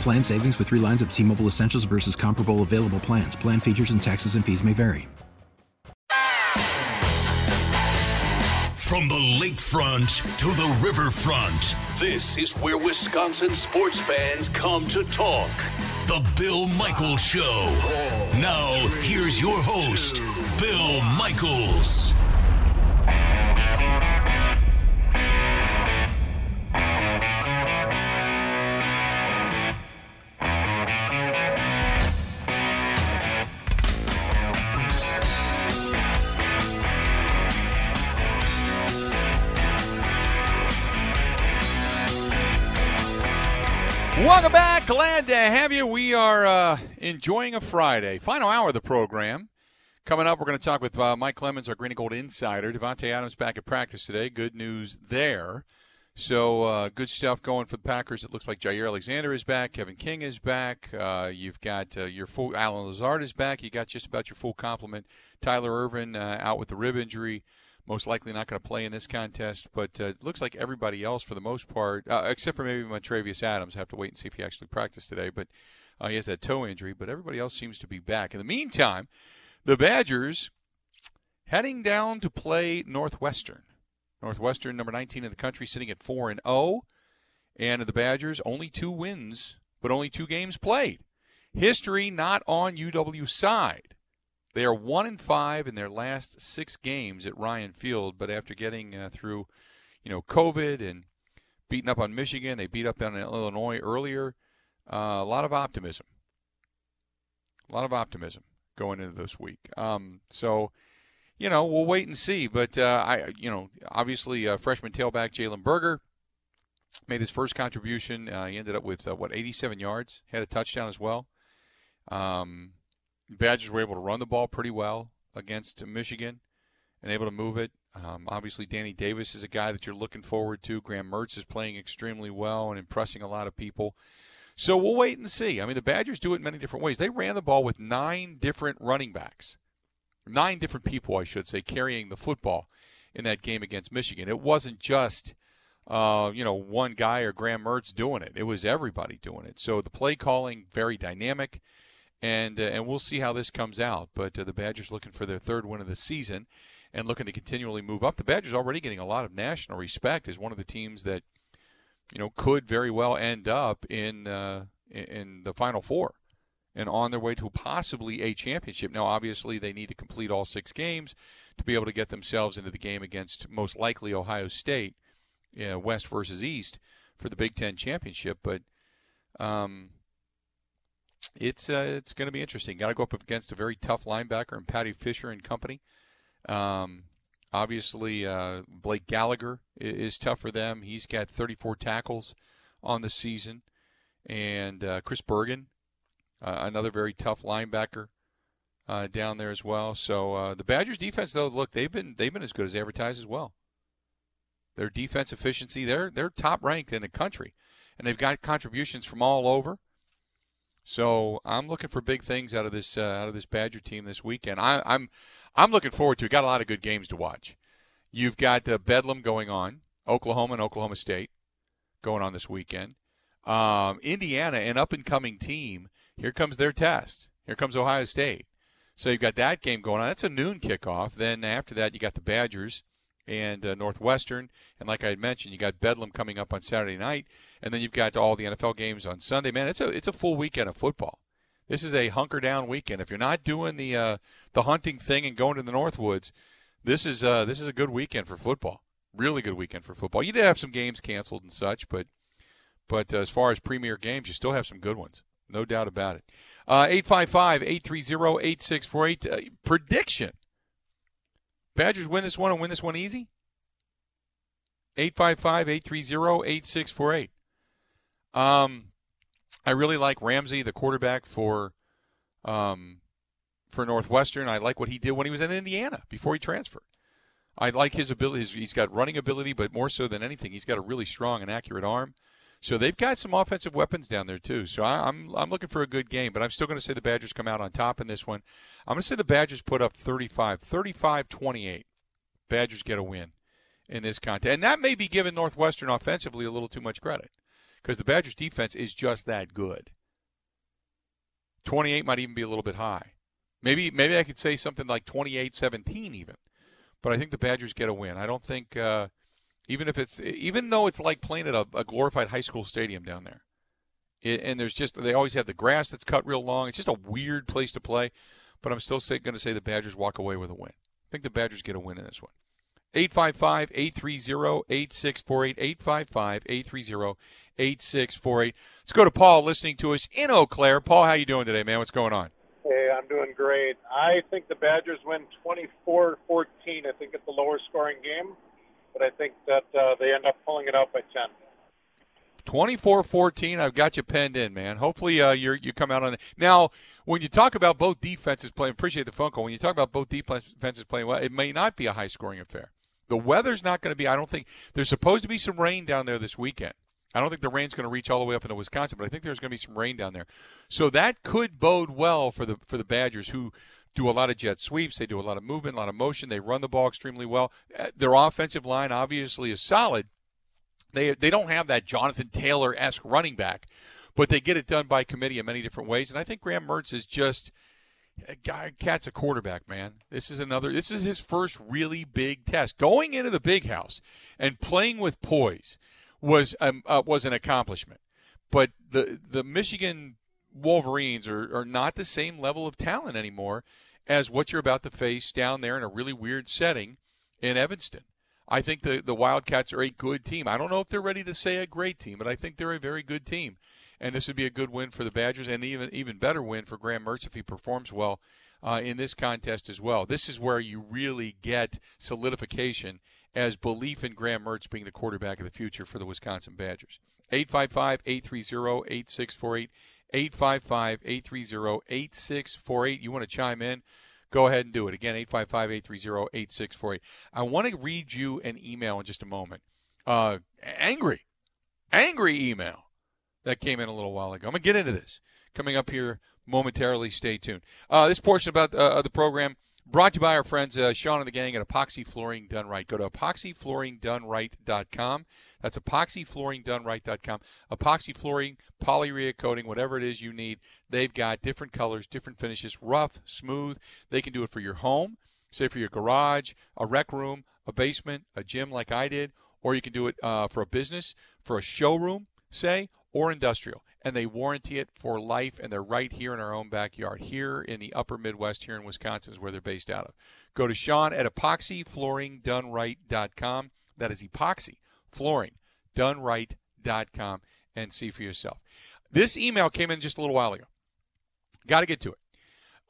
Plan savings with three lines of T Mobile Essentials versus comparable available plans. Plan features and taxes and fees may vary. From the lakefront to the riverfront, this is where Wisconsin sports fans come to talk. The Bill Michaels Show. Now, here's your host, Bill Michaels. Glad to have you. We are uh, enjoying a Friday. Final hour of the program. Coming up, we're going to talk with uh, Mike Clemens, our Green and Gold insider. Davante Adams back at practice today. Good news there. So uh, good stuff going for the Packers. It looks like Jaire Alexander is back. Kevin King is back. Uh, you've got uh, your full Allen Lazard is back. You got just about your full complement. Tyler Ervin uh, out with the rib injury most likely not going to play in this contest. But uh, it looks like everybody else, for the most part, uh, except for maybe Montravius Adams, have to wait and see if he actually practiced today. But uh, he has that toe injury. But everybody else seems to be back. In the meantime, the Badgers heading down to play Northwestern. Northwestern, number 19 in the country, sitting at four and zero, oh. and the Badgers only two wins, but only two games played. History not on UW side. They are one and five in their last six games at Ryan Field, but after getting uh, through, you know, COVID and beating up on Michigan, they beat up on Illinois earlier. Uh, a lot of optimism. A lot of optimism going into this week. Um, so, you know, we'll wait and see. But uh, I, you know, obviously, uh, freshman tailback Jalen Berger made his first contribution. Uh, he ended up with uh, what 87 yards, had a touchdown as well. Um, Badgers were able to run the ball pretty well against Michigan and able to move it. Um, obviously, Danny Davis is a guy that you're looking forward to. Graham Mertz is playing extremely well and impressing a lot of people. So we'll wait and see. I mean, the Badgers do it in many different ways. They ran the ball with nine different running backs, nine different people, I should say, carrying the football in that game against Michigan. It wasn't just, uh, you know, one guy or Graham Mertz doing it. It was everybody doing it. So the play calling very dynamic and uh, and we'll see how this comes out. But uh, the Badgers looking for their third win of the season and looking to continually move up. The Badgers already getting a lot of national respect as one of the teams that you know could very well end up in uh, in the Final Four and on their way to possibly a championship. Now, obviously, they need to complete all six games to be able to get themselves into the game against most likely Ohio State, you know, West versus East for the Big Ten championship. But um, it's uh, it's going to be interesting. Got to go up against a very tough linebacker and Paddy Fisher and company. Um, obviously, uh, Blake Gallagher is, tough for them. He's got 34 tackles on the season, and uh, Chris Bergin, uh, another very tough linebacker. Uh, down there as well. So uh, the Badgers defense, though, look they've been they've been as good as advertised as well. Their defense efficiency, they're they're top ranked in the country, and they've got contributions from all over. So I'm looking for big things out of this uh, out of this Badger team this weekend. I, am I'm, I'm looking forward to. It. Got a lot of good games to watch. You've got uh, Bedlam going on, Oklahoma and Oklahoma State going on this weekend. Um, Indiana, an up and coming team. Here comes their test. Here comes Ohio State. So you've got that game going on. That's a noon kickoff. Then after that, you got the Badgers and uh, Northwestern. And like I had mentioned, you got Bedlam coming up on Saturday night, and then you've got all the NFL games on Sunday. Man, it's a it's a full weekend of football. This is a hunker down weekend. If you're not doing the uh, the hunting thing and going to the Northwoods, this is uh, this is a good weekend for football. Really good weekend for football. You did have some games canceled and such, but but uh, as far as premier games, you still have some good ones. No doubt about it. Uh, 855 830 8648. Uh, prediction Badgers win this one and win this one easy? 855 830 8648. Um, I really like Ramsey, the quarterback for um, for Northwestern. I like what he did when he was in Indiana before he transferred. I like his ability. He's got running ability, but more so than anything, he's got a really strong and accurate arm. So they've got some offensive weapons down there too. So I, am I'm, I'm looking for a good game, but I'm still going to say the Badgers come out on top in this one. I'm going to say the Badgers put up 35, 35 28. Badgers get a win in this contest, and that may be giving Northwestern offensively a little too much credit because the Badgers defense is just that good. 28 might even be a little bit high. Maybe maybe I could say something like 28-17 even. But I think the Badgers get a win. I don't think uh, even if it's even though it's like playing at a, a glorified high school stadium down there. It, and there's just they always have the grass that's cut real long. It's just a weird place to play. But I'm still going to say the Badgers walk away with a win. I think the Badgers get a win in this one. 855 830 8648. 855 830 8648. Let's go to Paul listening to us in Eau Claire. Paul, how you doing today, man? What's going on? Hey, I'm doing great. I think the Badgers win 24 14. I think it's a lower scoring game, but I think that uh, they end up pulling it out by 10. 24-14. I've got you penned in, man. Hopefully, uh, you you come out on it. Now, when you talk about both defenses playing, appreciate the phone call. When you talk about both defenses playing well, it may not be a high-scoring affair. The weather's not going to be. I don't think there's supposed to be some rain down there this weekend. I don't think the rain's going to reach all the way up into Wisconsin, but I think there's going to be some rain down there. So that could bode well for the for the Badgers who do a lot of jet sweeps, they do a lot of movement, a lot of motion, they run the ball extremely well. Uh, their offensive line obviously is solid. They they don't have that Jonathan Taylor-esque running back, but they get it done by committee in many different ways and I think Graham Mertz is just guy cat's a quarterback man this is another this is his first really big test going into the big house and playing with poise was um, uh, was an accomplishment. But the the Michigan Wolverines are, are not the same level of talent anymore as what you're about to face down there in a really weird setting in Evanston. I think the the Wildcats are a good team. I don't know if they're ready to say a great team, but I think they're a very good team. And this would be a good win for the Badgers, and even even better win for Graham Mertz if he performs well uh, in this contest as well. This is where you really get solidification as belief in Graham Mertz being the quarterback of the future for the Wisconsin Badgers. 855 830 8648. 855 830 8648. You want to chime in? Go ahead and do it. Again, 855 830 8648. I want to read you an email in just a moment. Uh, angry, angry email that came in a little while ago. I'm going to get into this coming up here momentarily. Stay tuned. Uh, this portion about uh, the program Brought to you by our friends uh, Sean and the gang at Epoxy Flooring Done Right. Go to epoxyflooringdoneright.com. That's epoxyflooringdoneright.com. Epoxy flooring, polyurea coating, whatever it is you need, they've got different colors, different finishes, rough, smooth. They can do it for your home, say for your garage, a rec room, a basement, a gym like I did, or you can do it uh, for a business, for a showroom, say, or industrial and they warranty it for life, and they're right here in our own backyard, here in the upper Midwest, here in Wisconsin is where they're based out of. Go to Sean at epoxyflooringdoneright.com. That is epoxyflooringdoneright.com and see for yourself. This email came in just a little while ago. Got to get to it.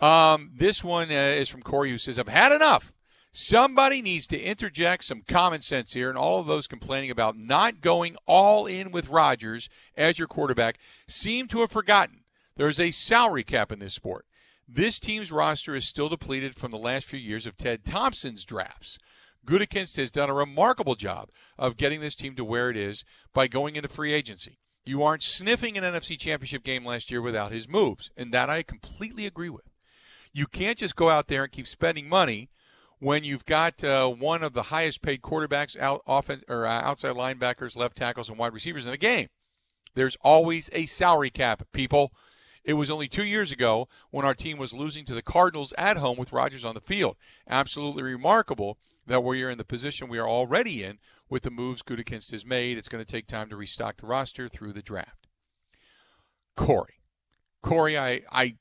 Um, this one uh, is from Corey who says, I've had enough Somebody needs to interject some common sense here, and all of those complaining about not going all in with Rodgers as your quarterback seem to have forgotten there's a salary cap in this sport. This team's roster is still depleted from the last few years of Ted Thompson's drafts. Gutekunst has done a remarkable job of getting this team to where it is by going into free agency. You aren't sniffing an NFC championship game last year without his moves, and that I completely agree with. You can't just go out there and keep spending money when you've got uh, one of the highest paid quarterbacks, out offense or uh, outside linebackers, left tackles, and wide receivers in the game. There's always a salary cap, people. It was only two years ago when our team was losing to the Cardinals at home with Rodgers on the field. Absolutely remarkable that we are in the position we are already in with the moves Gutekunst has made. It's going to take time to restock the roster through the draft. Corey, Corey, I, I,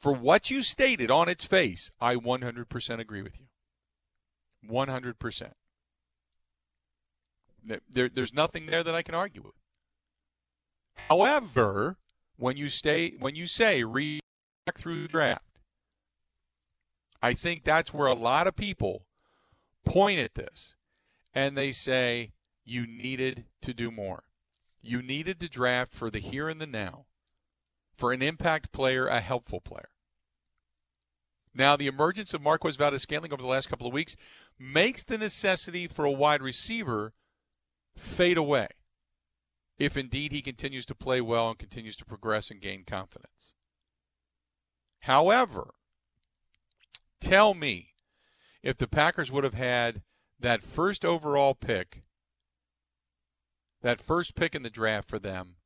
for what you stated on its face, I 100% agree with you. 100%. There, there's nothing there that I can argue with. However, when you stay, when you say read through the draft, I think that's where a lot of people point at this and they say you needed to do more. You needed to draft for the here and the now, for an impact player, a helpful player. Now, the emergence of Marquez Valdes-Scantling over the last couple of weeks makes the necessity for a wide receiver fade away if indeed he continues to play well and continues to progress and gain confidence. However, tell me if the Packers would have had that first overall pick, that first pick in the draft for them,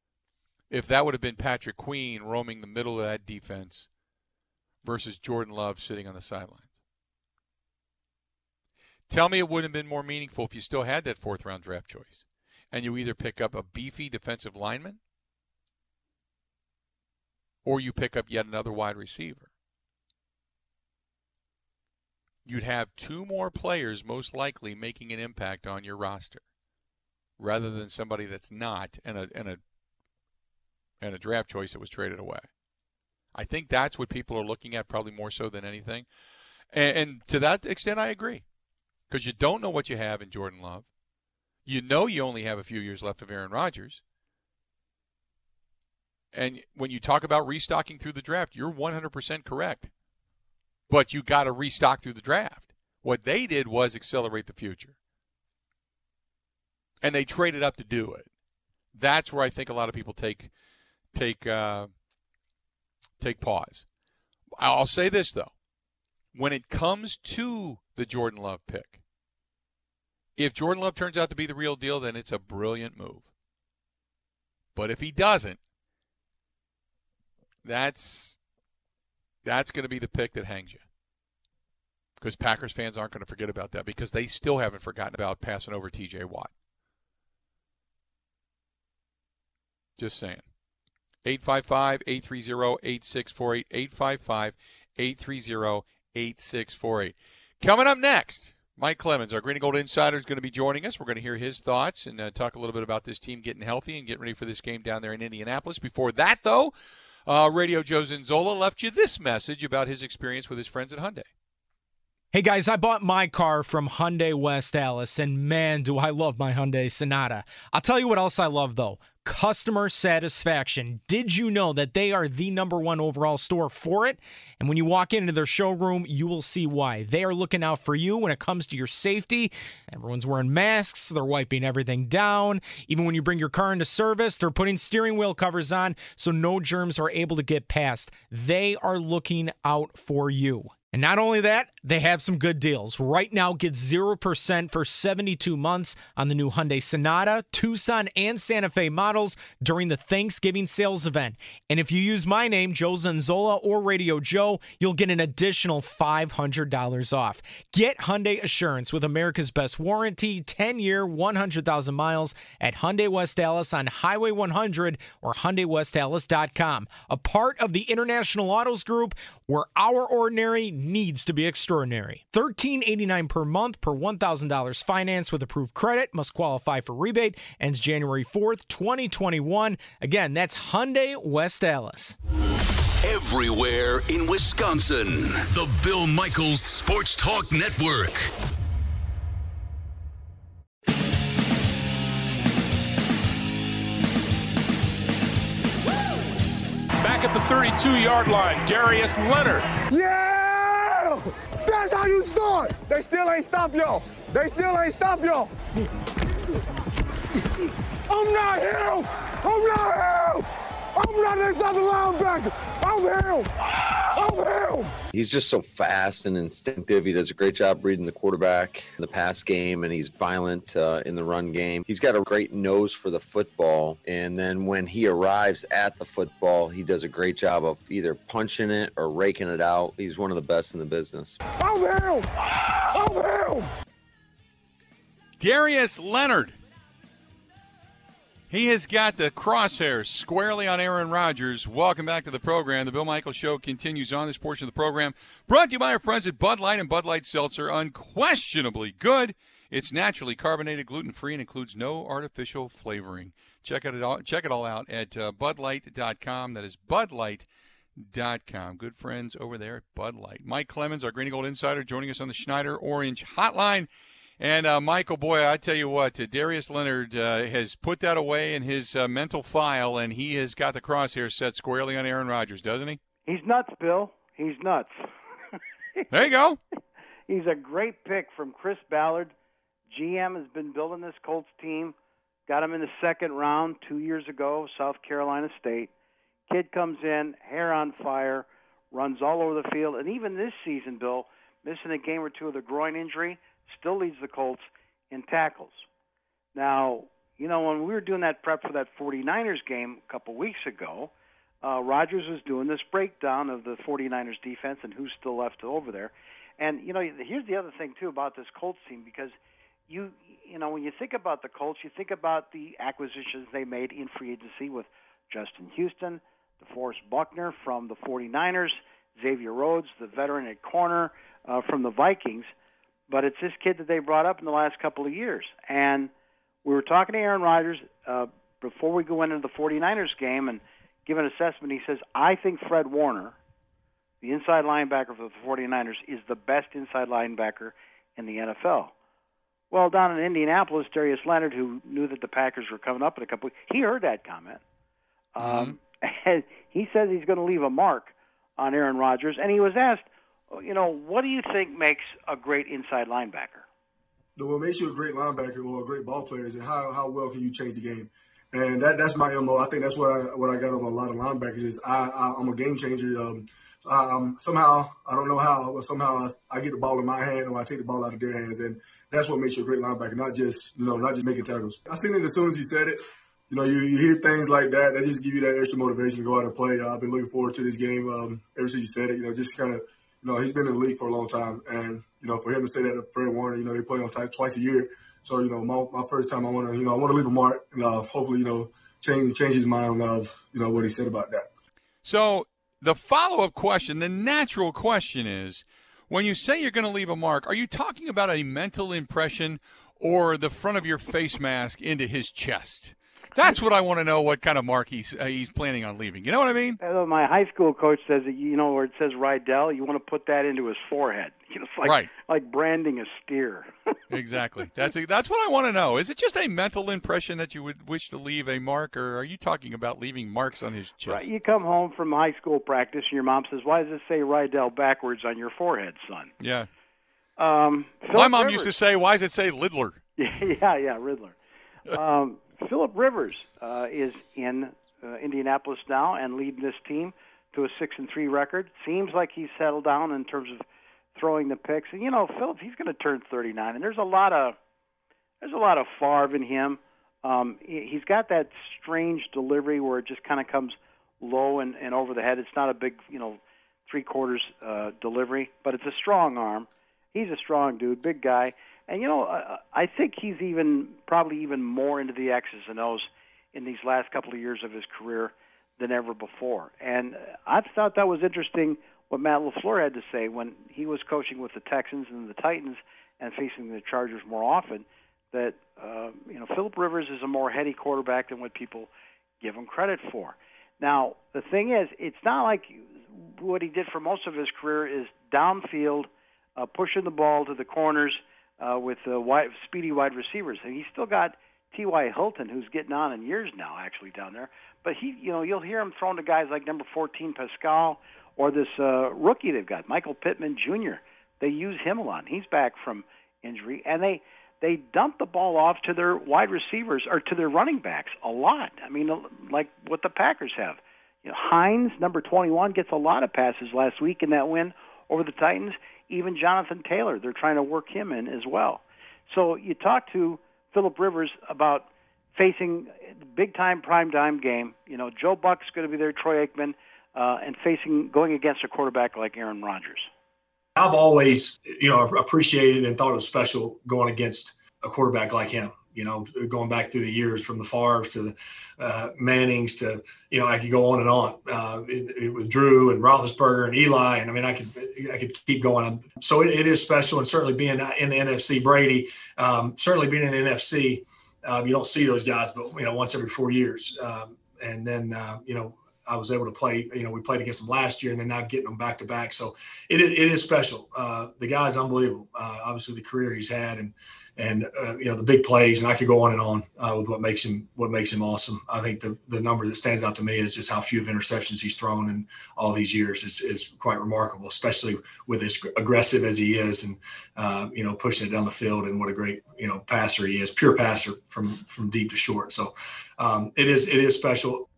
if that would have been Patrick Queen roaming the middle of that defense versus Jordan Love sitting on the sidelines. Tell me it wouldn't have been more meaningful if you still had that fourth round draft choice and you either pick up a beefy defensive lineman or you pick up yet another wide receiver. You'd have two more players most likely making an impact on your roster rather than somebody that's not and a and a and a draft choice that was traded away. I think that's what people are looking at probably more so than anything. And, and to that extent I agree. Because you don't know what you have in Jordan Love. You know you only have a few years left of Aaron Rodgers. And when you talk about restocking through the draft, you're 100% correct. But you got to restock through the draft. What they did was accelerate the future. And they traded up to do it. That's where I think a lot of people take take uh, take pause. I'll say this though. When it comes to the Jordan Love pick, if Jordan Love turns out to be the real deal, then it's a brilliant move. But if he doesn't, that's that's going to be the pick that hangs you. Because Packers fans aren't going to forget about that because they still haven't forgotten about passing over TJ Watt. Just saying. 855 830 8648. 855 830 8648. Coming up next. Mike Clemens, our Green and Gold Insider, is going to be joining us. We're going to hear his thoughts and uh, talk a little bit about this team getting healthy and getting ready for this game down there in Indianapolis. Before that, though, uh, Radio Joe Zinzola left you this message about his experience with his friends at Hyundai. Hey guys, I bought my car from Hyundai West Allis, and man, do I love my Hyundai Sonata. I'll tell you what else I love though customer satisfaction. Did you know that they are the number one overall store for it? And when you walk into their showroom, you will see why. They are looking out for you when it comes to your safety. Everyone's wearing masks, they're wiping everything down. Even when you bring your car into service, they're putting steering wheel covers on so no germs are able to get past. They are looking out for you. And not only that, they have some good deals. Right now, get 0% for 72 months on the new Hyundai Sonata, Tucson, and Santa Fe models during the Thanksgiving sales event. And if you use my name, Joe Zanzola or Radio Joe, you'll get an additional $500 off. Get Hyundai Assurance with America's best warranty, 10 year, 100,000 miles at Hyundai West Allis on Highway 100 or HyundaiWestAllis.com. A part of the International Autos Group where our ordinary needs to be extraordinary. $13.89 per month per $1,000 finance with approved credit. Must qualify for rebate. Ends January 4th, 2021. Again, that's Hyundai West Allis. Everywhere in Wisconsin. The Bill Michaels Sports Talk Network. Back at the 32 yard line, Darius Leonard. Yeah! That's how you start. They still ain't stop y'all. They still ain't stop y'all. I'm not here. I'm not him. I'm not this other linebacker. I'm him. I'm him. He's just so fast and instinctive. He does a great job reading the quarterback in the pass game, and he's violent uh, in the run game. He's got a great nose for the football. And then when he arrives at the football, he does a great job of either punching it or raking it out. He's one of the best in the business. I'm him. I'm him. Darius Leonard. He has got the crosshairs squarely on Aaron Rodgers. Welcome back to the program. The Bill Michael Show continues on this portion of the program. Brought to you by our friends at Bud Light and Bud Light Seltzer. Unquestionably good. It's naturally carbonated, gluten free, and includes no artificial flavoring. Check it all. Check it all out at uh, BudLight.com. That is BudLight.com. Good friends over there at Bud Light. Mike Clemens, our Green and Gold Insider, joining us on the Schneider Orange Hotline. And uh, Michael, boy, I tell you what, uh, Darius Leonard uh, has put that away in his uh, mental file, and he has got the crosshair set squarely on Aaron Rodgers, doesn't he? He's nuts, Bill. He's nuts. there you go. He's a great pick from Chris Ballard. GM has been building this Colts team. Got him in the second round two years ago, South Carolina State. Kid comes in, hair on fire, runs all over the field, and even this season, Bill, missing a game or two with a groin injury – still leads the Colts in tackles. Now, you know, when we were doing that prep for that 49ers game a couple weeks ago, uh, Rodgers was doing this breakdown of the 49ers defense and who's still left over there. And, you know, here's the other thing, too, about this Colts team because you, you know, when you think about the Colts, you think about the acquisitions they made in free agency with Justin Houston, DeForest Buckner from the 49ers, Xavier Rhodes, the veteran at corner uh, from the Vikings – but it's this kid that they brought up in the last couple of years. And we were talking to Aaron Rodgers uh, before we go into the 49ers game and give an assessment. He says, I think Fred Warner, the inside linebacker for the 49ers, is the best inside linebacker in the NFL. Well, down in Indianapolis, Darius Leonard, who knew that the Packers were coming up in a couple, he heard that comment. Mm-hmm. Um, and he says he's going to leave a mark on Aaron Rodgers. And he was asked, you know, what do you think makes a great inside linebacker? what makes you a great linebacker or a great ball player is how, how well can you change the game. And that, that's my MO. I think that's what I, what I got of a lot of linebackers is I, I, am a game changer. Um, um, somehow, I don't know how, but somehow I, I, get the ball in my hand or I take the ball out of their hands. And that's what makes you a great linebacker, not just, you know, not just making tackles. I seen it as soon as you said it. You know, you, you hear things like that that just give you that extra motivation to go out and play. I've been looking forward to this game um, ever since you said it. You know, just kind of – you know, he's been in the league for a long time. And, you know, for him to say that to Fred Warner, you know, they play on type twice a year. So, you know, my, my first time I want to, you know, I want to leave a mark and uh, hopefully, you know, change, change his mind of, you know, what he said about that. So the follow up question, the natural question is when you say you're going to leave a mark, are you talking about a mental impression or the front of your face mask into his chest? That's what I want to know. What kind of mark he's uh, he's planning on leaving? You know what I mean? My high school coach says that you know where it says Riddell, you want to put that into his forehead. You know, it's like right. like branding a steer. exactly. That's a, that's what I want to know. Is it just a mental impression that you would wish to leave a mark, or are you talking about leaving marks on his chest? Right. You come home from high school practice, and your mom says, "Why does it say Riddell backwards on your forehead, son?" Yeah. Um, My mom Rivers. used to say, "Why does it say Lidler?" yeah, yeah, Riddler. Um, Philip Rivers uh, is in uh, Indianapolis now and leading this team to a six and three record. Seems like he's settled down in terms of throwing the picks. And you know, Philip, he's going to turn 39, and there's a lot of there's a lot of Favre in him. Um, he's got that strange delivery where it just kind of comes low and, and over the head. It's not a big, you know, three quarters uh, delivery, but it's a strong arm. He's a strong dude, big guy. And you know, I think he's even probably even more into the X's and O's in these last couple of years of his career than ever before. And I thought that was interesting what Matt LaFleur had to say when he was coaching with the Texans and the Titans and facing the Chargers more often. That uh, you know, Philip Rivers is a more heady quarterback than what people give him credit for. Now, the thing is, it's not like what he did for most of his career is downfield, uh, pushing the ball to the corners uh, with uh, wide, speedy wide receivers. And he's still got T.Y. Hilton, who's getting on in years now, actually down there. But he, you know, you'll hear him throwing to guys like number 14 Pascal or this uh, rookie they've got, Michael Pittman Jr. They use him a lot. He's back from injury, and they they dump the ball off to their wide receivers or to their running backs a lot. I mean, like what the Packers have. You know, Hines, number 21, gets a lot of passes last week in that win over the Titans even Jonathan Taylor. They're trying to work him in as well. So you talk to Philip Rivers about facing big time prime time game. You know, Joe Buck's going to be there, Troy Aikman, uh, and facing going against a quarterback like Aaron Rodgers. I've always, you know, appreciated and thought it was special going against a quarterback like him. You know, going back through the years from the Favres to the uh, Mannings to you know I could go on and on uh, it, it, with Drew and Roethlisberger and Eli and I mean I could I could keep going. So it, it is special and certainly being in the NFC, Brady, um, certainly being in the NFC, um, you don't see those guys, but you know once every four years. Um, and then uh, you know I was able to play. You know, we played against them last year, and then now getting them back to back. So it, it is special. Uh, the guy's unbelievable. Uh, obviously, the career he's had, and and uh, you know the big plays, and I could go on and on uh, with what makes him what makes him awesome. I think the the number that stands out to me is just how few of interceptions he's thrown in all these years is, is quite remarkable, especially with as aggressive as he is, and uh, you know pushing it down the field, and what a great you know passer he is, pure passer from from deep to short. So um, it is it is special.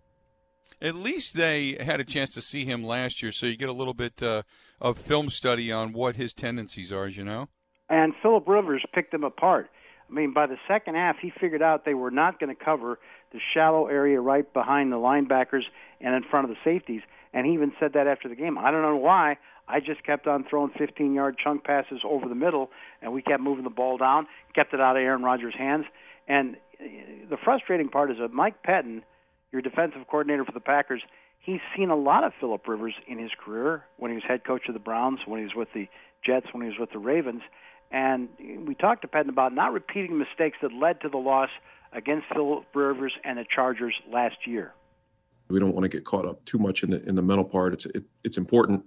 At least they had a chance to see him last year, so you get a little bit uh, of film study on what his tendencies are. As you know. And Philip Rivers picked them apart. I mean, by the second half, he figured out they were not going to cover the shallow area right behind the linebackers and in front of the safeties. And he even said that after the game. I don't know why. I just kept on throwing 15 yard chunk passes over the middle, and we kept moving the ball down, kept it out of Aaron Rodgers' hands. And uh, the frustrating part is that Mike Pettine, your defensive coordinator for the Packers, he's seen a lot of Philip Rivers in his career when he was head coach of the Browns, when he was with the Jets, when he was with the Ravens. And we talked to Pettine about not repeating mistakes that led to the loss against Philip Rivers and the Chargers last year. We don't want to get caught up too much in the in the mental part. It's it, it's important,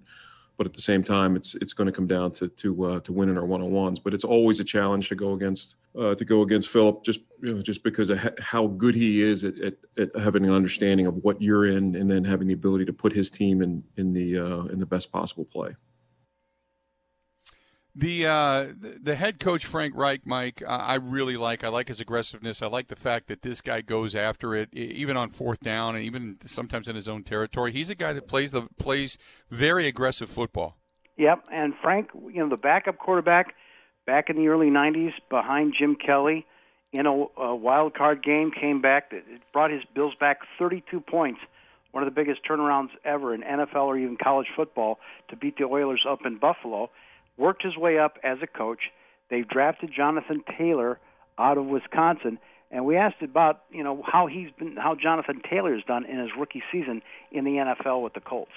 but at the same time, it's it's going to come down to to uh, to winning our one on ones. But it's always a challenge to go against uh, to go against Philip, just you know, just because of how good he is at, at, at, having an understanding of what you're in, and then having the ability to put his team in in the uh, in the best possible play. The uh, the head coach Frank Reich, Mike, I really like. I like his aggressiveness. I like the fact that this guy goes after it, even on fourth down, and even sometimes in his own territory. He's a guy that plays the plays very aggressive football. Yep, and Frank, you know, the backup quarterback back in the early '90s behind Jim Kelly in a, a wild card game, came back. It brought his Bills back 32 points, one of the biggest turnarounds ever in NFL or even college football to beat the Oilers up in Buffalo worked his way up as a coach. They've drafted Jonathan Taylor out of Wisconsin, and we asked about you know how he's been, how Jonathan Taylor has done in his rookie season in the NFL with the Colts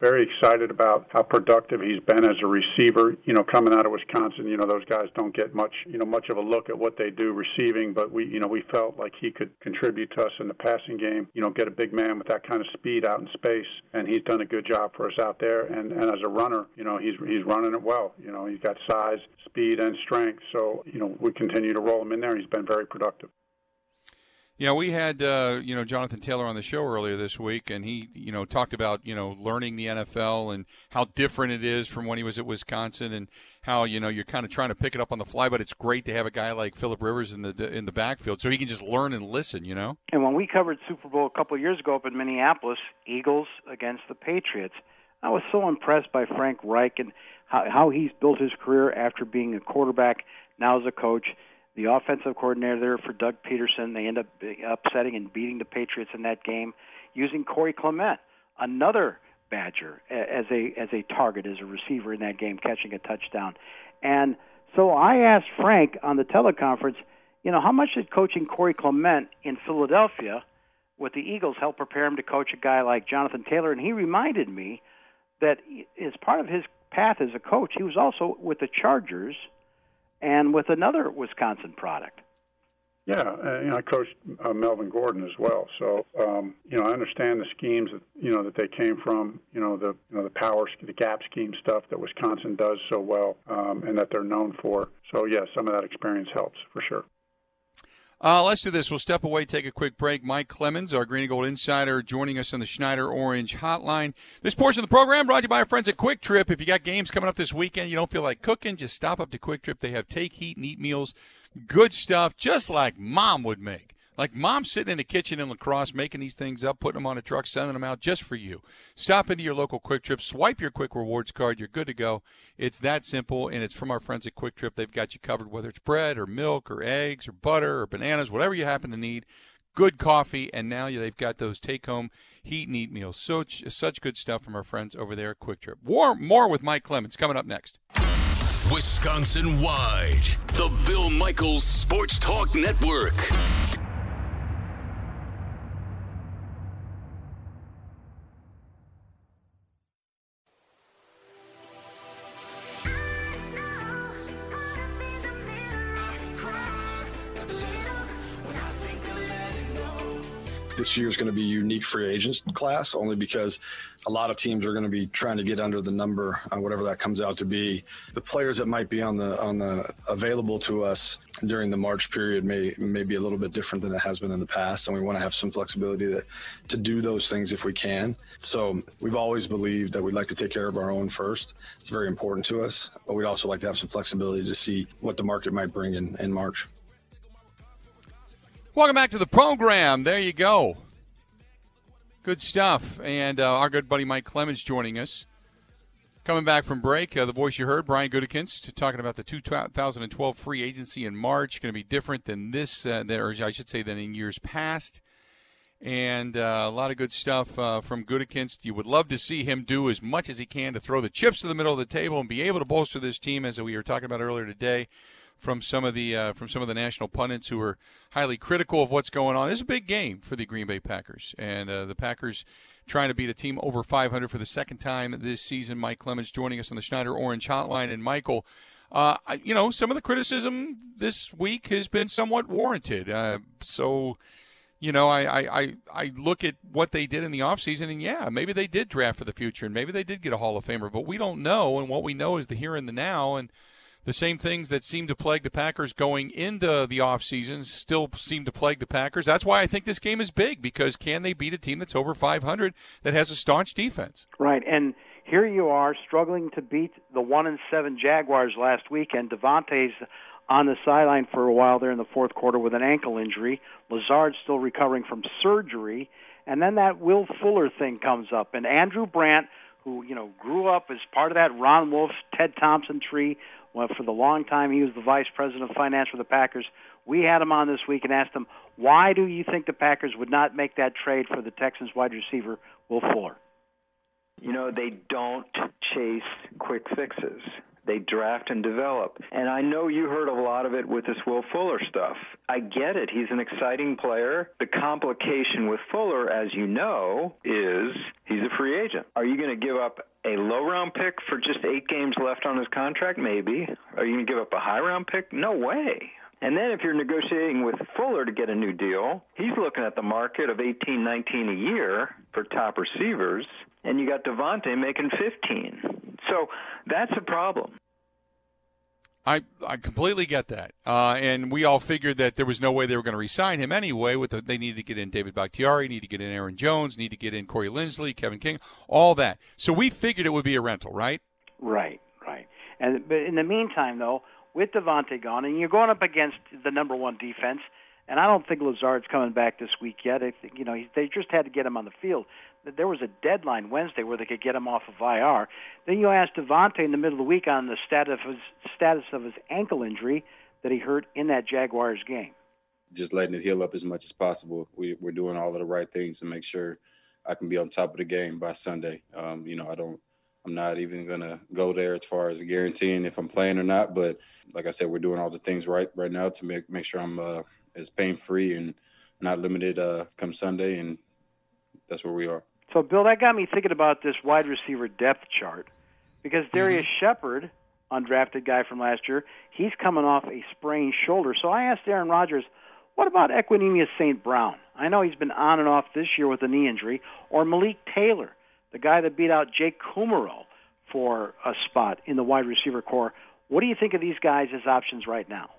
very excited about how productive he's been as a receiver. You know, coming out of Wisconsin, you know those guys don't get much, you know, much of a look at what they do receiving, but we, you know, we felt like he could contribute to us in the passing game. You know, get a big man with that kind of speed out in space, and he's done a good job for us out there. And and as a runner, you know, he's he's running it well. You know, he's got size, speed, and strength. So you know, we continue to roll him in there. He's been very productive. Yeah, we had uh, you know Jonathan Taylor on the show earlier this week, and he you know talked about you know learning the NFL and how different it is from when he was at Wisconsin, and how you know you're kind of trying to pick it up on the fly. But it's great to have a guy like Philip Rivers in the in the backfield, so he can just learn and listen. You know. And when we covered Super Bowl a couple of years ago up in Minneapolis, Eagles against the Patriots, I was so impressed by Frank Reich and how, how he's built his career after being a quarterback, now as a coach the offensive coordinator there for Doug Pederson. They end up upsetting and beating the Patriots in that game using Corey Clement, another Badger, as a as a target as a receiver in that game, catching a touchdown. And so I asked Frank on the teleconference, you know, how much did coaching Corey Clement in Philadelphia with the Eagles help prepare him to coach a guy like Jonathan Taylor? And he reminded me that as part of his path as a coach, he was also with the Chargers – and with another Wisconsin product. Yeah, uh, you know, I coached uh, Melvin Gordon as well, so um, you know I understand the schemes that you know that they came from. You know the you know the power, the gap scheme stuff that Wisconsin does so well, um, and that they're known for. So yeah, some of that experience helps for sure. Uh, let's do this. We'll step away, take a quick break. Mike Clemens, our Green and Gold Insider, joining us on the Schneider Orange Hotline. This portion of the program brought to you by our friends at Kwik Trip. If you got games coming up this weekend, you don't feel like cooking, just stop up to Kwik Trip. They have take, heat, and eat meals. Good stuff, just like mom would make. Like mom sitting in the kitchen in La Crosse making these things up, putting them on a truck, sending them out just for you. Stop into your local Kwik Trip, swipe your Kwik Rewards card, you're good to go. It's that simple, and it's from our friends at Kwik Trip. They've got you covered, whether it's bread or milk or eggs or butter or bananas, whatever you happen to need. Good coffee, and now they've got those take-home heat and eat meals. Such such good stuff from our friends over there at Kwik Trip. More more with Mike Clemens coming up next. Wisconsin wide. The Bill Michaels Sports Talk Network. This year is going to be unique free agents class only because a lot of teams are going to be trying to get under the number, uh, whatever that comes out to be. The players that might be on the on the available to us during the March period may may be a little bit different than it has been in the past, and we want to have some flexibility to to do those things if we can. So we've always believed that we'd like to take care of our own first. It's very important to us, but we'd also like to have some flexibility to see what the market might bring in, in March. Welcome back to the program. There you go. Good stuff. And uh, our good buddy Mike Clemens joining us. Coming back from break, uh, the voice you heard, Brian Gutekunst, talking about the 2012 free agency in March. Going to be different than this, uh, or I should say, than in years past. And uh, a lot of good stuff uh, from Gutekunst. You would love to see him do as much as he can to throw the chips to the middle of the table and be able to bolster this team, as we were talking about earlier today from some of the uh, from some of the national pundits who are highly critical of what's going on. This is a big game for the Green Bay Packers, and uh, the Packers trying to beat a team over 500 for the second time this season. Mike Clemens joining us on the Schneider Orange Hotline, and Michael. Uh, you know, some of the criticism this week has been somewhat warranted. Uh, so, you know, I, I, I look at what they did in the offseason, and yeah, maybe they did draft for the future, and maybe they did get a Hall of Famer, but we don't know. And what we know is the here and the now. And the same things that seem to plague the Packers going into the offseason still seem to plague the Packers. That's why I think this game is big because can they beat a team that's over 500 that has a staunch defense? Right. And here you are struggling to beat the 1 and 7 Jaguars last week and Davante's on the sideline for a while there in the fourth quarter with an ankle injury. Lazard's still recovering from surgery. And then that Will Fuller thing comes up and Andrew Brandt who you know grew up as part of that Ron Wolf, Ted Thompson tree, well, for the long time, he was the vice president of finance for the Packers. We had him on this week and asked him, why do you think the Packers would not make that trade for the Texans wide receiver, Will Fuller? You know, they don't chase quick fixes. They draft and develop. And I know you heard a lot of it with this Will Fuller stuff. I get it. He's an exciting player. The complication with Fuller, as you know, is he's a free agent. Are you going to give up a low round pick for just eight games left on his contract? Maybe. Are you going to give up a high round pick? No way. And then if you're negotiating with Fuller to get a new deal, he's looking at the market of 18, 19 a year for top receivers, and you got Davante making 15. So that's a problem. I, I completely get that, uh, and we all figured that there was no way they were going to resign him anyway. With the, they needed to get in David Bakhtiari, need to get in Aaron Jones, need to get in Corey Linsley, Kevin King, all that. So we figured it would be a rental, right? Right, right. And but in the meantime, though, with Davante gone, and you're going up against the number one defense, and I don't think Lazard's coming back this week yet. I think, you know, they just had to get him on the field. There was a deadline Wednesday where they could get him off of IR. Then you asked Davante in the middle of the week on the status of his, status of his ankle injury that he hurt in that Jaguars game. Just letting it heal up as much as possible. We, we're doing all of the right things to make sure I can be on top of the game by Sunday. Um, you know, I don't I'm not even gonna go there as far as guaranteeing if I'm playing or not. But like I said, we're doing all the things right right now to make make sure I'm uh, as pain free and not limited uh, come Sunday, and that's where we are. So, Bill, that got me thinking about this wide receiver depth chart because Darius mm-hmm. Shepherd, undrafted guy from last year, he's coming off a sprained shoulder. So I asked Aaron Rodgers, what about Equanimeous St. Brown? I know he's been on and off this year with a knee injury, or Malik Taylor the guy that beat out Jake Kumerow for a spot in the wide receiver corps. What do you think of these guys as options right now?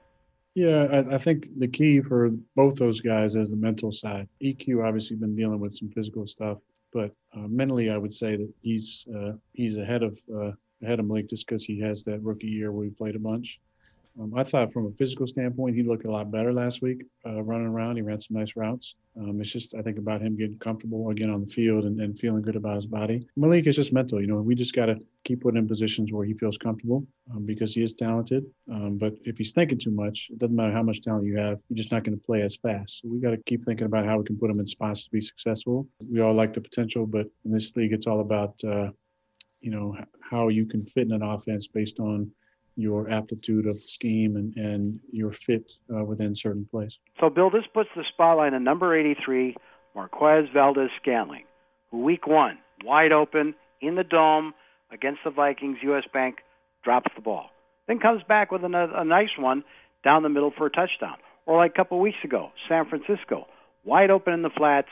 Yeah, I, I, think the key for both those guys is the mental side. EQ obviously been dealing with some physical stuff, but uh, mentally, I would say that he's uh, he's ahead of uh, ahead of Malik just because he has that rookie year where he played a bunch. Um, I thought from a physical standpoint, he looked a lot better last week uh, running around. He ran some nice routes. Um, it's just, I think, about him getting comfortable again on the field and, and feeling good about his body. Malik is just mental. You know, we just got to keep putting in positions where he feels comfortable um, because he is talented. Um, but if he's thinking too much, it doesn't matter how much talent you have, you're just not going to play as fast. So we got to keep thinking about how we can put him in spots to be successful. We all like the potential, but in this league, it's all about, uh, you know, how you can fit in an offense based on your aptitude of the scheme and, and your fit uh, within certain plays. So, Bill, this puts the spotlight on number 83, Marquez Valdez Scantling, who week one, wide open in the dome against the Vikings, U.S. Bank drops the ball. Then comes back with a, a nice one down the middle for a touchdown. Or like a couple weeks ago, San Francisco, wide open in the flats,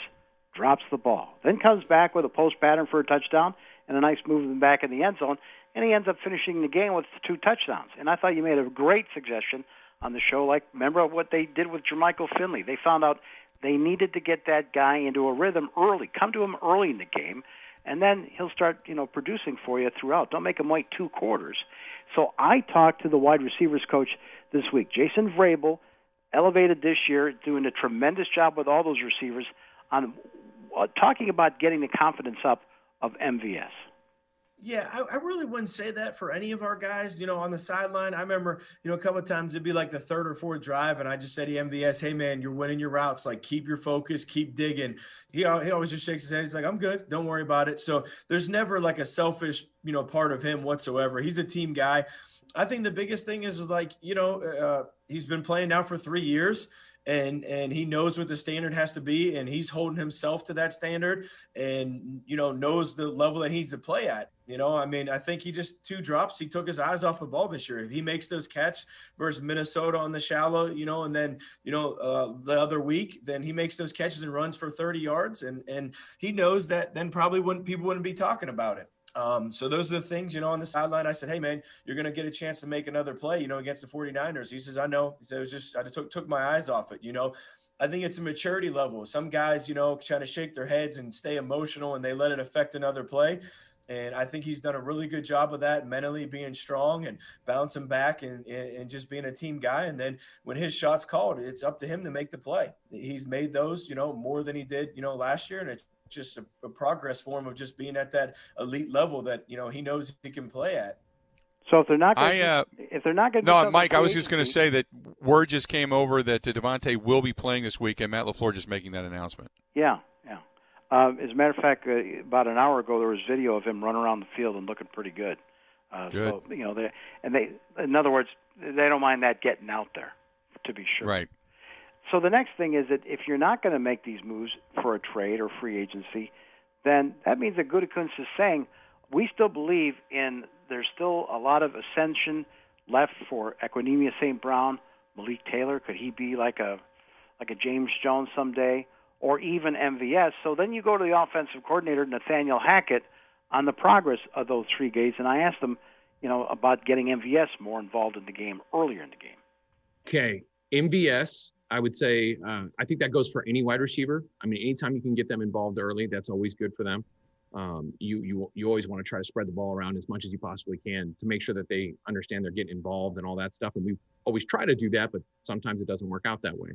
drops the ball. Then comes back with a post pattern for a touchdown and a nice movement back in the end zone, and he ends up finishing the game with two touchdowns. And I thought you made a great suggestion on the show. Like, remember what they did with Jermichael Finley? They found out they needed to get that guy into a rhythm early. Come to him early in the game, and then he'll start, you know, producing for you throughout. Don't make him wait two quarters. So I talked to the wide receivers coach this week, Jason Vrabel, elevated this year, doing a tremendous job with all those receivers on uh, talking about getting the confidence up of MVS. Yeah, I, I, really wouldn't say that for any of our guys. You know, on the sideline, I remember, you know, a couple of times it'd be like the third or fourth drive, and I just said to MVS, "Hey, man, you're winning your routes. Like, keep your focus, keep digging." He he always just shakes his head. He's like, "I'm good. Don't worry about it." So there's never like a selfish, you know, part of him whatsoever. He's a team guy. I think the biggest thing is, is like, you know, uh, he's been playing now for three years and and he knows what the standard has to be and he's holding himself to that standard and you know knows the level that he needs to play at you know? I mean i think he just two drops he took his eyes off the ball this year. If he makes those catch versus minnesota on the shallow you know and then you know uh, the other week then he makes those catches and runs for 30 yards and and he knows that then probably wouldn't people wouldn't be talking about it um, so those are the things, you know, on the sideline. I said, Hey man, you're going to get a chance to make another play, you know, against the 49ers. He says, I know. He said, it was just, I took, took my eyes off it, you know. I think it's a maturity level. Some guys, you know, trying to shake their heads and stay emotional and they let it affect another play. And I think he's done a really good job of that, mentally being strong and bouncing back and, and just being a team guy. And then when his shot's called, it's up to him to make the play. He's made those, you know, more than he did, you know, last year. And it just a, a progress form of just being at that elite level that you know he knows he can play at. So if they're not, gonna, I, uh, if they're not going to, no, Mike, I was just going to say that word just came over that Davante will be playing this week, and Matt LaFleur just making that announcement. Yeah, yeah. Um, as a matter of fact, uh, about an hour ago, there was video of him running around the field and looking pretty good. Uh, good. So you know, they and they, in other words, they don't mind that getting out there, to be sure. Right. So the next thing is that if you're not going to make these moves for a trade or free agency, then that means that Gutekunst is saying we still believe in there's still a lot of ascension left for Equanimeous St. Brown, Malik Taylor. Could he be like a like a James Jones someday, or even MVS? So then you go to the offensive coordinator Nathaniel Hackett on the progress of those three guys, and I asked him, you know, about getting MVS more involved in the game earlier in the game. Okay, MVS I would say uh, I think that goes for any wide receiver. I mean, anytime you can get them involved early, that's always good for them. Um, you you you always want to try to spread the ball around as much as you possibly can to make sure that they understand they're getting involved and all that stuff. And we always try to do that, but sometimes it doesn't work out that way.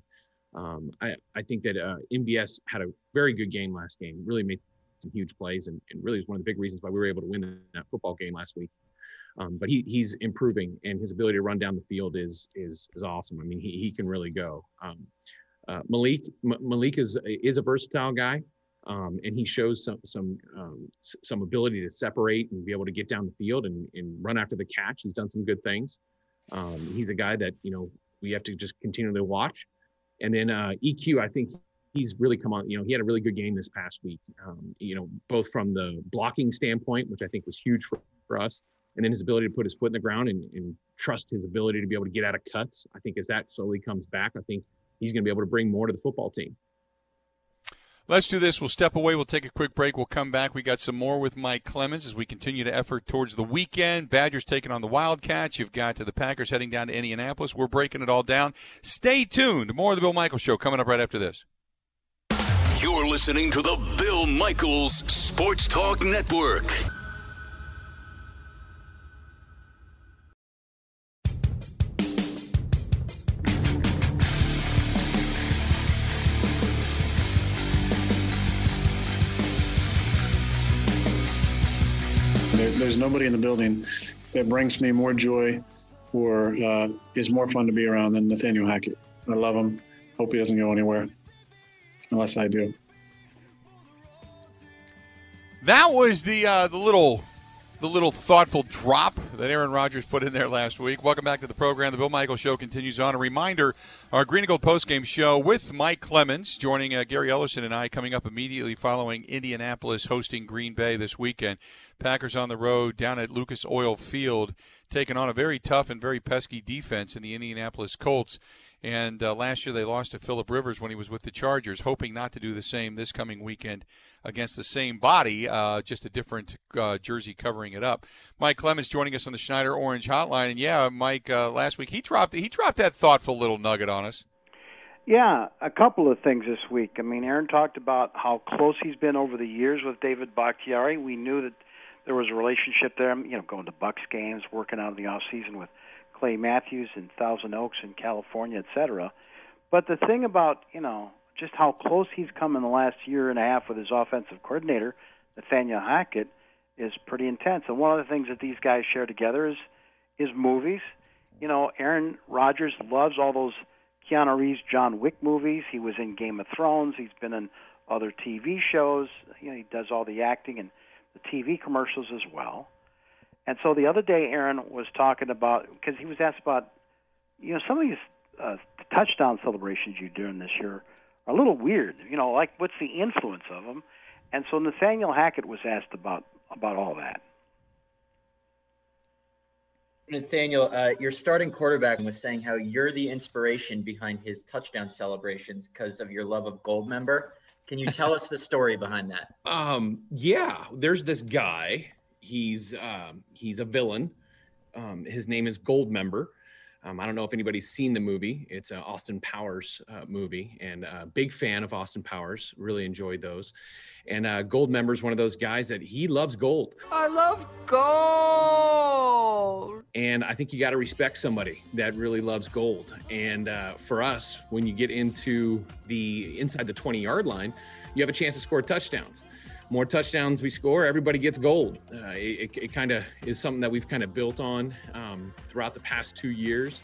Um, I I think that uh, MVS had a very good game last game. Really made some huge plays, and, and really is one of the big reasons why we were able to win that football game last week. Um, but he he's improving, and his ability to run down the field is is is awesome. I mean, he he can really go. Um, uh, Malik M- Malik is is a versatile guy, um, and he shows some some um, some ability to separate and be able to get down the field and, and run after the catch. He's done some good things. Um, he's a guy that you know we have to just continually watch. And then uh, EQ, I think he's really come on. You know, he had a really good game this past week. Um, you know, both from the blocking standpoint, which I think was huge for, for us, and then his ability to put his foot in the ground and, and trust his ability to be able to get out of cuts. I think as that slowly comes back, I think he's going to be able to bring more to the football team. Let's do this. We'll step away. We'll take a quick break. We'll come back. We got some more with Mike Clemens as we continue to effort towards the weekend. Badgers taking on the Wildcats. You've got to the Packers heading down to Indianapolis. We're breaking it all down. Stay tuned. More of the Bill Michaels Show coming up right after this. You're listening to the Bill Michaels Sports Talk Network. There's nobody in the building that brings me more joy or uh, is more fun to be around than Nathaniel Hackett. I love him. Hope he doesn't go anywhere, unless I do. That was the uh, the little the little thoughtful drop that Aaron Rodgers put in there last week. Welcome back to the program. The Bill Michael Show continues on. A reminder our Green and Gold postgame show with Mike Clemens, joining uh, Gary Ellison and I, coming up immediately following Indianapolis hosting Green Bay this weekend. Packers on the road down at Lucas Oil Field, taking on a very tough and very pesky defense in the Indianapolis Colts. And uh, last year they lost to Philip Rivers when he was with the Chargers, hoping not to do the same this coming weekend against the same body, uh, just a different uh, jersey covering it up. Mike Clemens joining us on the Schneider Orange Hotline, and yeah, Mike, uh, last week he dropped he dropped that thoughtful little nugget on us. Yeah, a couple of things this week. I mean, Aaron talked about how close he's been over the years with David Bakhtiari. We knew that there was a relationship there. You know, going to Bucks games, working out in the off season with Clay Matthews in Thousand Oaks in California, et cetera. But the thing about, you know, just how close he's come in the last year and a half with his offensive coordinator, Nathaniel Hackett, is pretty intense. And one of the things that these guys share together is is movies. You know, Aaron Rodgers loves all those Keanu Reeves, John Wick movies. He was in Game of Thrones. He's been in other TV shows. You know, he does all the acting and the TV commercials as well. And so the other day, Aaron was talking about because he was asked about, you know, some of these uh, touchdown celebrations you're doing this year are a little weird. You know, like what's the influence of them? And so Nathaniel Hackett was asked about about all that. Nathaniel, uh, your starting quarterback was saying how you're the inspiration behind his touchdown celebrations because of your love of Goldmember. Can you tell us the story behind that? Um, yeah, there's this guy He's um, he's a villain. Um, his name is Goldmember. Um, I don't know if anybody's seen the movie. It's an Austin Powers uh, movie, and a big fan of Austin Powers. Really enjoyed those. And uh, Goldmember is one of those guys that he loves gold. I love gold. And I think you got to respect somebody that really loves gold. And uh, for us, when you get into the inside the 20 yard line, you have a chance to score touchdowns more touchdowns we score, everybody gets gold. Uh, it, it kind of is something that we've kind of built on um, throughout the past two years.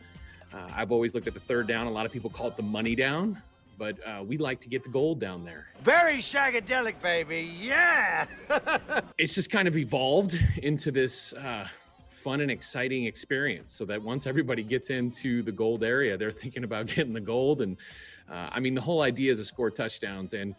Uh, I've always looked at the third down. A lot of people call it the money down, but uh, we like to get the gold down there. Very shagadelic, baby. Yeah. it's just kind of evolved into this uh, fun and exciting experience so that once everybody gets into the gold area, they're thinking about getting the gold. And uh, I mean, the whole idea is to score touchdowns. And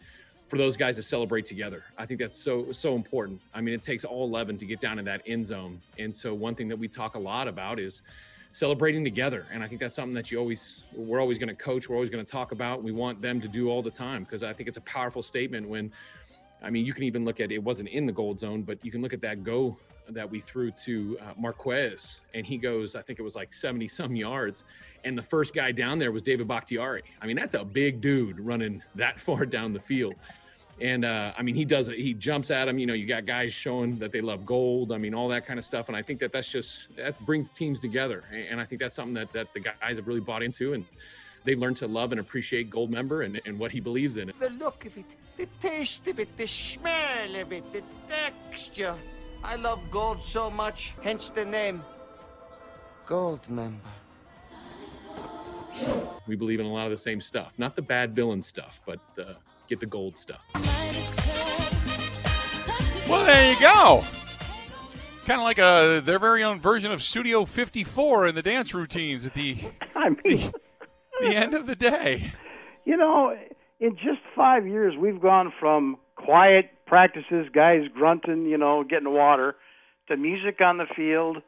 for those guys to celebrate together. I think that's so so important. I mean, it takes all 11 to get down in that end zone. And so one thing that we talk a lot about is celebrating together. And I think that's something that you always we're always going to coach, we're always going to talk about. We want them to do all the time because I think it's a powerful statement when I mean, you can even look at it wasn't in the gold zone, but you can look at that go that we threw to uh, Marquez, and he goes, I think it was like 70 some yards, and the first guy down there was David Bakhtiari. I mean, that's a big dude running that far down the field. And uh, I mean, he does it. He jumps at him. You know, you got guys showing that they love gold. I mean, all that kind of stuff. And I think that that's just that brings teams together. And I think that's something that that the guys have really bought into, and they've learned to love and appreciate Goldmember and, and what he believes in. The look of it, the taste of it, the smell of it, the texture. I love gold so much, hence the name Goldmember. We believe in a lot of the same stuff, not the bad villain stuff, but the get the gold stuff. Well, there you go. Kind of like a their very own version of Studio 54 in the dance routines at the I mean, the, the end of the day. You know, in just five years, we've gone from quiet practices, guys grunting, you know, getting water, to music on the field,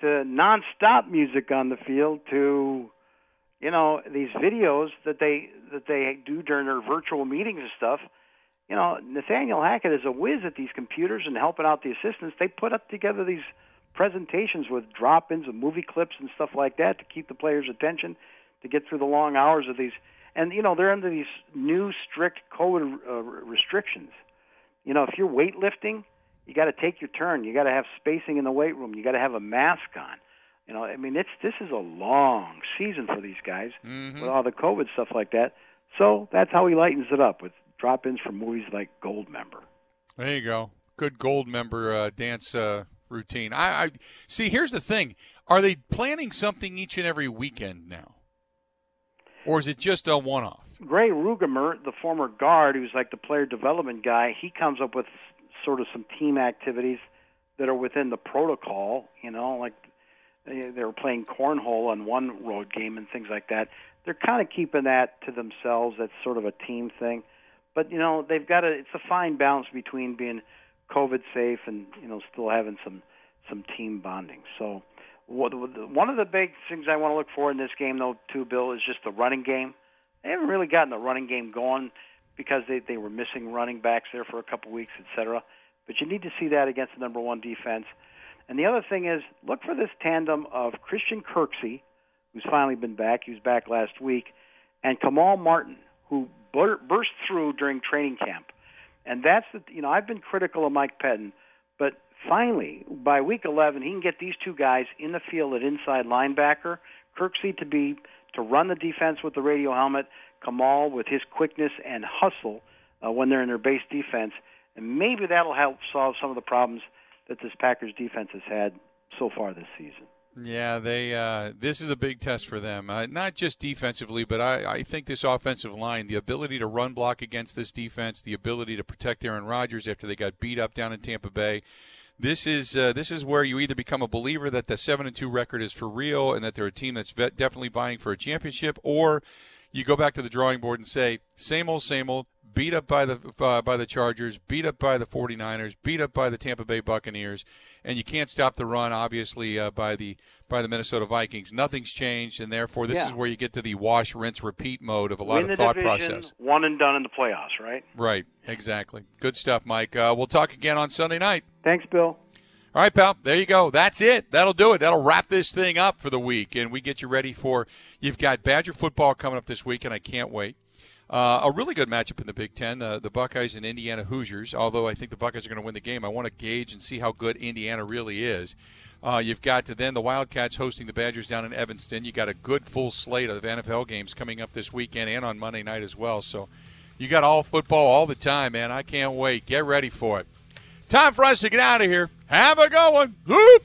to nonstop music on the field, to you know these videos that they that they do during their virtual meetings and stuff. You know, Nathaniel Hackett is a whiz at these computers and helping out the assistants. They put up together these presentations with drop-ins of movie clips and stuff like that to keep the players' attention, to get through the long hours of these. And you know, they're under these new strict COVID uh, restrictions. You know, if you're weightlifting, you got to take your turn. You got to have spacing in the weight room. You got to have a mask on. You know, I mean, it's this is a long season for these guys mm-hmm. with all the COVID stuff like that. So that's how he lightens it up with drop-ins from movies like Goldmember. There you go. Good Goldmember uh, dance uh, routine. I, I see. Here's the thing: Are they planning something each and every weekend now, or is it just a one-off? Grey Ruegamer, the former guard, who's like the player development guy, he comes up with sort of some team activities that are within the protocol. You know, like they, they were playing cornhole on one road game and things like that. They're kind of keeping that to themselves. That's sort of a team thing. But you know, they've got a. It's a fine balance between being COVID safe and you know still having some some team bonding. So. One of the big things I want to look for in this game, though, too, Bill, is just the running game. They haven't really gotten the running game going because they they were missing running backs there for a couple weeks, et cetera. But you need to see that against the number one defense. And the other thing is, look for this tandem of Christian Kirksey, who's finally been back. He was back last week, and Kamal Martin, who burst through during training camp. And that's the you know I've been critical of Mike Pettine, but finally by week 11 he can get these two guys in the field at inside linebacker. Kirksey to be to run the defense with the radio helmet, Kamal with his quickness and hustle uh, when they're in their base defense, and maybe that'll help solve some of the problems that this Packers defense has had so far this season. Yeah, they. Uh, this is a big test for them, uh, not just defensively, but I, I think this offensive line, the ability to run block against this defense, the ability to protect Aaron Rodgers after they got beat up down in Tampa Bay. This is uh, this is where you either become a believer that the seven and two record is for real and that they're a team that's definitely vying for a championship, or you go back to the drawing board and say same old, same old beat up by the uh, by the Chargers, beat up by the 49ers, beat up by the Tampa Bay Buccaneers, and you can't stop the run obviously uh, by the by the Minnesota Vikings. Nothing's changed, and therefore this Yeah. is where you get to the wash, rinse, repeat mode of a lot Win of the thought division, process. one and done in the playoffs, right? Right, exactly. Good stuff, Mike. Uh, we'll talk again on Sunday night. Thanks, Bill. All right, pal. There you go. That's it. That'll do it. That'll wrap this thing up for the week, and we get you ready for. You've got Badger football coming up this week, and I can't wait. Uh, a really good matchup in the Big Ten, the, the Buckeyes and Indiana Hoosiers. Although I think the Buckeyes are going to win the game, I want to gauge and see how good Indiana really is. Uh, you've got to then the Wildcats hosting the Badgers down in Evanston. You got a good full slate of NFL games coming up this weekend and on Monday night as well. So you got all football all the time, man. I can't wait. Get ready for it. Time for us to get out of here. Have a good one. Whoop!